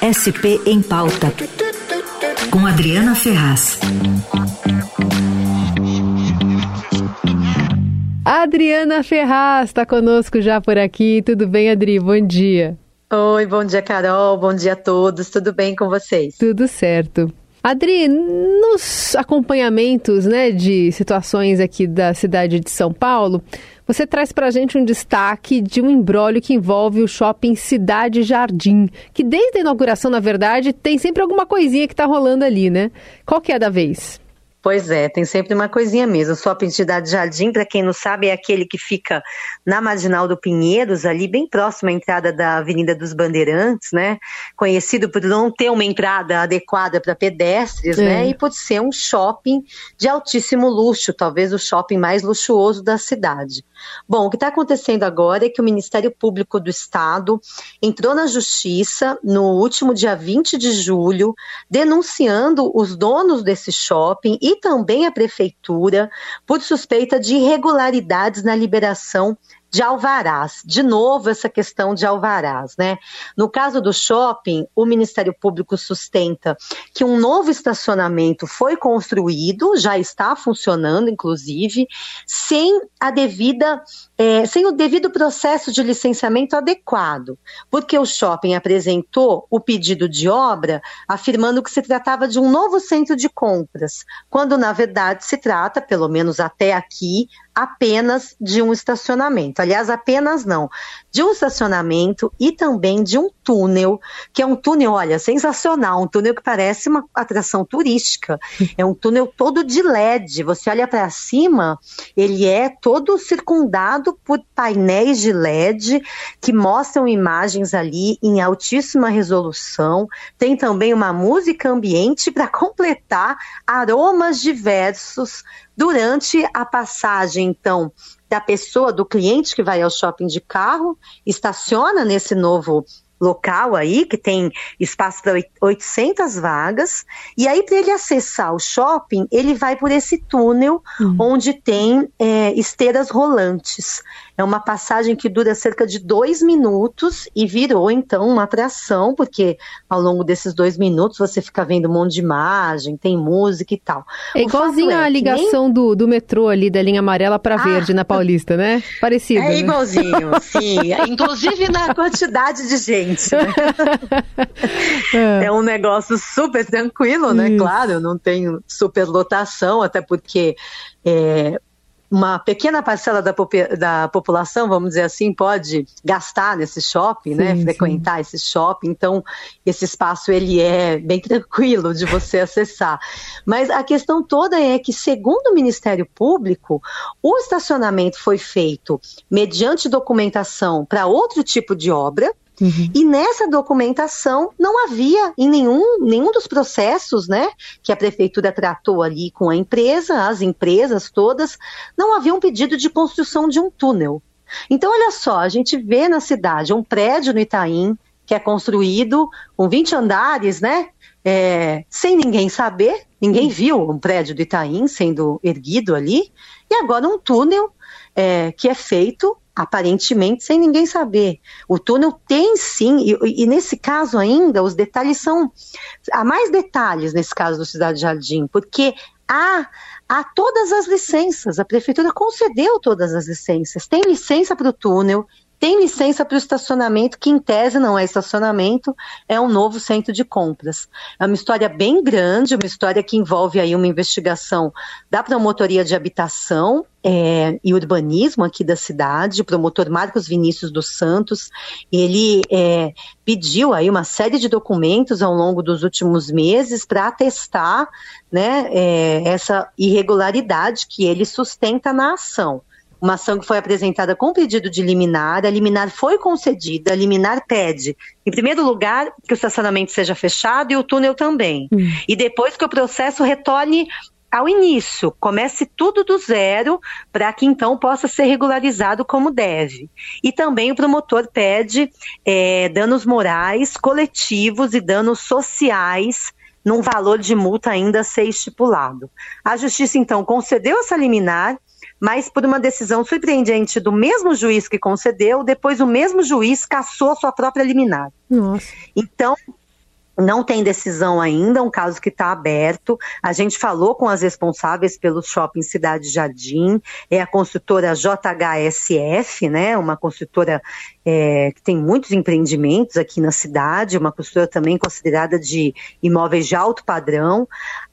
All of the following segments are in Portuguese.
SP em Pauta, com Adriana Ferraz. Adriana Ferraz está conosco já por aqui. Tudo bem, Adri? Bom dia. Oi, bom dia, Carol. Bom dia a todos. Tudo bem com vocês? Tudo certo. Adri, nos acompanhamentos né, de situações aqui da cidade de São Paulo, você traz para a gente um destaque de um embrólio que envolve o shopping Cidade Jardim, que desde a inauguração, na verdade, tem sempre alguma coisinha que está rolando ali, né? Qual que é da vez? Pois é, tem sempre uma coisinha mesmo. O Shopping Cidade Jardim, para quem não sabe, é aquele que fica na Marginal do Pinheiros, ali bem próximo à entrada da Avenida dos Bandeirantes, né? Conhecido por não ter uma entrada adequada para pedestres, né? é. né? E por ser um shopping de altíssimo luxo, talvez o shopping mais luxuoso da cidade. Bom, o que está acontecendo agora é que o Ministério Público do Estado entrou na Justiça no último dia 20 de julho, denunciando os donos desse shopping e também a Prefeitura por suspeita de irregularidades na liberação de alvarás. De novo, essa questão de alvarás, né? No caso do shopping, o Ministério Público sustenta que um novo estacionamento foi construído, já está funcionando, inclusive, sem a devida é, sem o devido processo de licenciamento adequado, porque o shopping apresentou o pedido de obra afirmando que se tratava de um novo centro de compras, quando na verdade se trata, pelo menos até aqui, apenas de um estacionamento. Aliás, apenas não, de um estacionamento e também de um túnel, que é um túnel, olha, sensacional, um túnel que parece uma atração turística. É um túnel todo de LED. Você olha para cima, ele é todo circundado por painéis de LED que mostram imagens ali em altíssima resolução. Tem também uma música ambiente para completar aromas diversos durante a passagem, então, da pessoa, do cliente que vai ao shopping de carro, estaciona nesse novo local aí, que tem espaço para 800 vagas, e aí para ele acessar o shopping, ele vai por esse túnel uhum. onde tem é, esteiras rolantes. É uma passagem que dura cerca de dois minutos e virou então uma atração, porque ao longo desses dois minutos você fica vendo um monte de imagem, tem música e tal. É igualzinho é a ligação nem... do, do metrô ali da linha amarela para ah, verde na Paulista, né? Parecido. É né? igualzinho, sim. Inclusive na quantidade de gente. Né? é. é um negócio super tranquilo, né? Isso. Claro, não tem superlotação, até porque é, uma pequena parcela da, da, população, vamos dizer assim, pode gastar nesse shopping, né, sim, né? Frequentar sim. esse shopping. Então, esse espaço ele é bem tranquilo de você acessar. Mas a questão toda é que, segundo o Ministério Público, o estacionamento foi feito mediante documentação para outro tipo de obra, Uhum. E nessa documentação não havia em nenhum, nenhum dos processos né, que a prefeitura tratou ali com a empresa, as empresas todas, não havia um pedido de construção de um túnel. Então, olha só, a gente vê na cidade um prédio no Itaim que é construído com 20 andares, né? É, sem ninguém saber, ninguém uhum. viu um prédio do Itaim sendo erguido ali, e agora um túnel é, que é feito aparentemente sem ninguém saber. O túnel tem sim, e, e, nesse caso ainda, os detalhes são. Há mais detalhes nesse caso do Cidade Jardim, porque há, há todas as licenças, a prefeitura concedeu todas as licenças. Tem licença para o túnel, tem licença para o estacionamento, que em tese não é estacionamento, é um novo centro de compras. É uma história bem grande, uma história que envolve aí uma investigação da promotoria de habitação é, e urbanismo aqui da cidade, o promotor Marcos Vinícius dos Santos, ele é, pediu aí uma série de documentos ao longo dos últimos meses para atestar né, é, essa irregularidade que ele sustenta na ação uma ação que foi apresentada com pedido de liminar, a liminar foi concedida, a liminar pede, em primeiro lugar, que o estacionamento seja fechado e o túnel também. Hum. E depois que o processo retorne ao início, comece tudo do zero para que então possa ser regularizado como deve. E também o promotor pede é, danos morais, coletivos e danos sociais num valor de multa ainda a ser estipulado. A justiça então concedeu essa liminar mas por uma decisão surpreendente do mesmo juiz que concedeu, depois o mesmo juiz cassou sua própria liminar. Nossa. Então, Não tem decisão ainda, um caso que está aberto. A gente falou com as responsáveis pelo shopping Cidade Jardim, é a construtora JHSF, né? Uma construtora é, que tem muitos empreendimentos aqui na cidade, uma construtora também considerada de imóveis de alto padrão.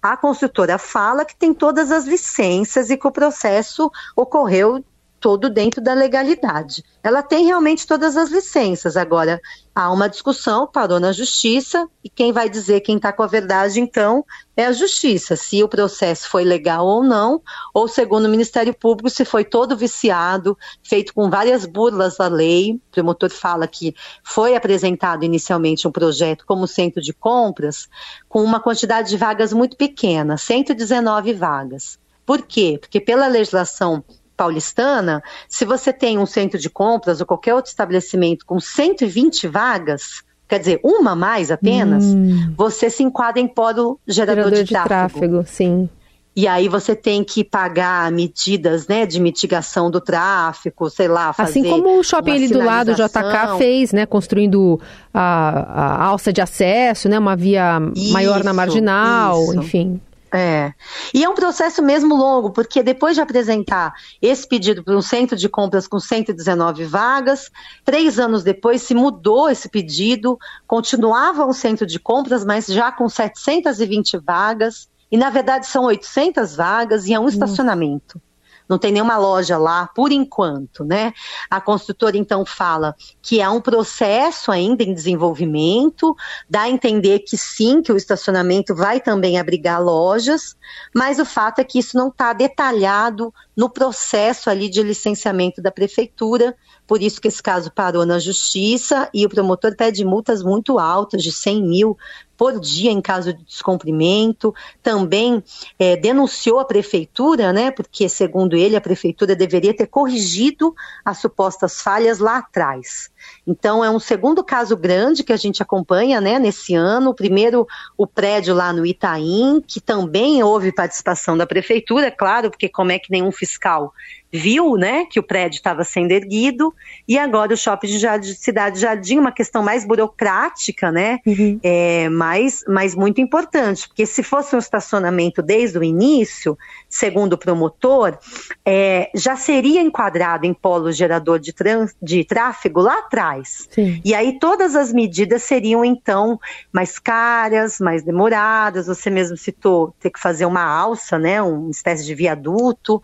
A construtora fala que tem todas as licenças e que o processo ocorreu todo dentro da legalidade. Ela tem realmente todas as licenças. Agora, há uma discussão, parou na justiça, e quem vai dizer quem está com a verdade, então, é a justiça, se o processo foi legal ou não, ou segundo o Ministério Público, se foi todo viciado, feito com várias burlas à lei. O promotor fala que foi apresentado inicialmente um projeto como centro de compras, com uma quantidade de vagas muito pequena, 119 vagas. Por quê? Porque pela legislação paulistana, se você tem um centro de compras ou qualquer outro estabelecimento com 120 vagas, quer dizer, uma mais apenas, hum. você se enquadra em polo gerador, gerador de, de tráfego. tráfego. Sim. E aí você tem que pagar medidas né, de mitigação do tráfego, sei lá, fazer Assim como o shopping ali do lado, o JK, fez, né? Construindo a, a alça de acesso, né? Uma via isso, maior na marginal, isso. enfim. É. E é um processo mesmo longo, porque depois de apresentar esse pedido para um centro de compras com 119 vagas, três anos depois se mudou esse pedido, continuava um centro de compras, mas já com 720 vagas, e na verdade são 800 vagas e é um estacionamento não tem nenhuma loja lá por enquanto, né? A construtora então fala que é um processo ainda em desenvolvimento, dá a entender que sim, que o estacionamento vai também abrigar lojas, mas o fato é que isso não está detalhado no processo ali de licenciamento da prefeitura, por isso que esse caso parou na justiça e o promotor pede multas muito altas, de 100 mil por dia em caso de descumprimento. Também é, denunciou a prefeitura, né? Porque, segundo ele, a prefeitura deveria ter corrigido as supostas falhas lá atrás. Então, é um segundo caso grande que a gente acompanha né, nesse ano. Primeiro, o prédio lá no Itaim, que também houve participação da prefeitura, claro, porque como é que nenhum fiscal viu né, que o prédio estava sendo erguido, e agora o shopping de Jardim, Cidade Jardim, uma questão mais burocrática, né, uhum. é, mas, mas muito importante, porque se fosse um estacionamento desde o início, segundo o promotor, é, já seria enquadrado em polo gerador de, trans, de tráfego lá atrás. Sim. E aí todas as medidas seriam então mais caras, mais demoradas. Você mesmo citou ter que fazer uma alça, né, uma espécie de viaduto.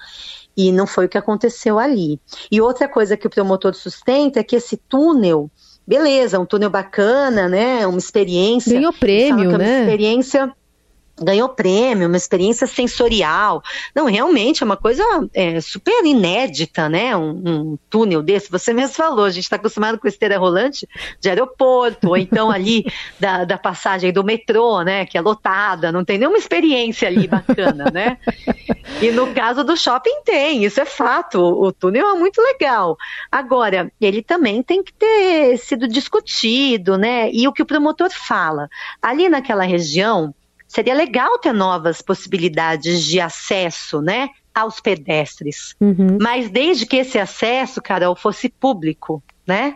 E não foi o que aconteceu ali. E outra coisa que o promotor sustenta é que esse túnel beleza, um túnel bacana, né? Uma experiência. Ganhou prêmio, né? Uma experiência ganhou prêmio, uma experiência sensorial. Não, realmente é uma coisa é, super inédita, né? Um, um, túnel desse. Você mesmo falou, a gente está acostumado com esteira rolante de aeroporto, ou então ali da, da passagem do metrô, né? Que é lotada, não tem nenhuma experiência ali bacana, né? E no caso do shopping tem, isso é fato. O, o túnel é muito legal. Agora, ele também tem que ter sido discutido, né? E o que o promotor fala, ali naquela região, seria legal ter novas possibilidades de acesso, né? Aos pedestres. Uhum. Mas desde que esse acesso, Carol, fosse público, né?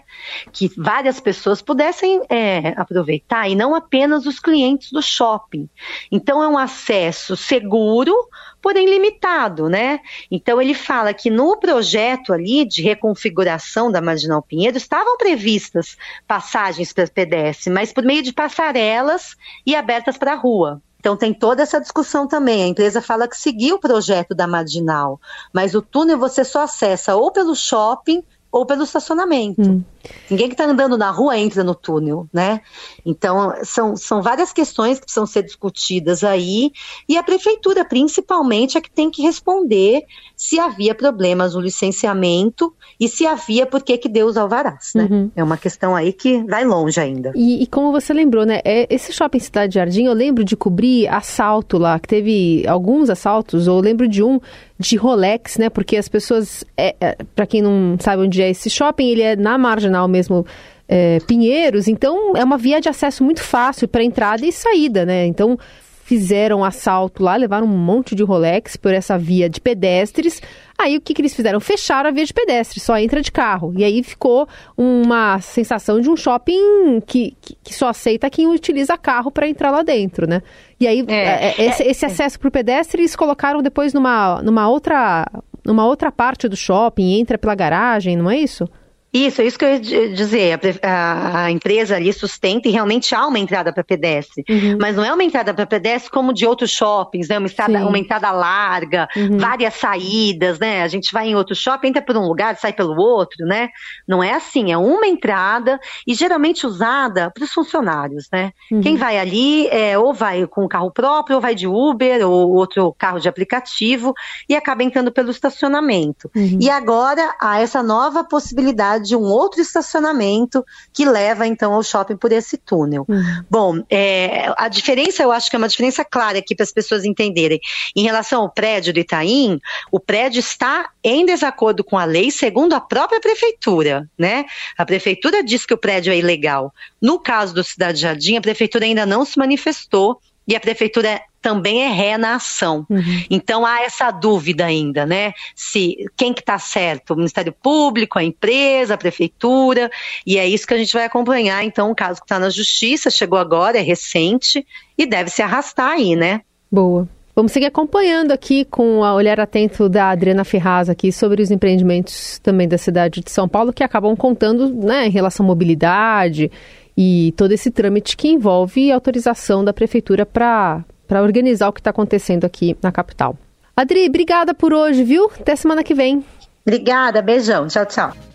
Que várias pessoas pudessem é, aproveitar e não apenas os clientes do shopping. Então é um acesso seguro, porém limitado, né? Então ele fala que no projeto ali de reconfiguração da Marginal Pinheiro estavam previstas passagens para pedestre, mas por meio de passarelas e abertas para a rua. Então tem toda essa discussão também. A empresa fala que seguiu o projeto da marginal, mas o túnel você só acessa ou pelo shopping ou pelo estacionamento. Hum. Ninguém que está andando na rua entra no túnel, né? Então, são, são várias questões que precisam ser discutidas aí, e a prefeitura, principalmente, é que tem que responder se havia problemas no licenciamento e se havia, por que que deu os alvarás, né? Uhum. É uma questão aí que vai longe ainda. E, e, como você lembrou, né? É, esse shopping Cidade Jardim, eu lembro de cobrir assalto lá, que teve alguns assaltos, ou eu lembro de um de Rolex, né? Porque as pessoas, é, é, para quem não sabe onde é esse shopping, ele é na marginal mesmo. É, Pinheiros, então é uma via de acesso muito fácil para entrada e saída, né? Então fizeram assalto lá, levaram um monte de Rolex por essa via de pedestres. Aí o que, que eles fizeram? Fecharam a via de pedestre, só entra de carro. E aí ficou uma sensação de um shopping que, que, só aceita quem utiliza carro para entrar lá dentro, né? E aí é, é, esse, esse, acesso para o pedestre eles colocaram depois numa, numa, outra, numa outra parte do shopping, entra pela garagem, não é isso? Isso, é isso que eu ia dizer. A, a, empresa ali sustenta e realmente há uma entrada para pedestre. Uhum. Mas não é uma entrada para pedestre como de outros shoppings, né? Uma, estrada, uma entrada larga, uhum. várias saídas, né? A gente vai em outro shopping, entra por um lugar, sai pelo outro, né? Não é assim, é uma entrada e geralmente usada para os funcionários, né? Uhum. Quem vai ali é, ou vai com o carro próprio, ou vai de Uber, ou outro carro de aplicativo e acaba entrando pelo estacionamento. Uhum. E agora há essa nova possibilidade de um outro estacionamento que leva então ao shopping por esse túnel. Uhum. Bom, é, a diferença eu acho que é uma diferença clara aqui para as pessoas entenderem. Em relação ao prédio do Itaim, o prédio está em desacordo com a lei, segundo a própria prefeitura, né? A prefeitura diz que o prédio é ilegal. No caso do Cidade Jardim, a prefeitura ainda não se manifestou e a prefeitura também é ré na ação. Uhum. Então há essa dúvida ainda, né? Se quem que está certo, o Ministério Público, a empresa, a prefeitura, e é isso que a gente vai acompanhar. Então, o caso que está na Justiça chegou agora, é recente e deve se arrastar aí, né? Boa. Vamos seguir acompanhando aqui com o olhar atento da Adriana Ferraz aqui sobre os empreendimentos também da cidade de São Paulo que acabam contando né, em relação à mobilidade e todo esse trâmite que envolve autorização da prefeitura para organizar o que está acontecendo aqui na capital. Adri, obrigada por hoje, viu? Até semana que vem. Obrigada, beijão. Tchau, tchau.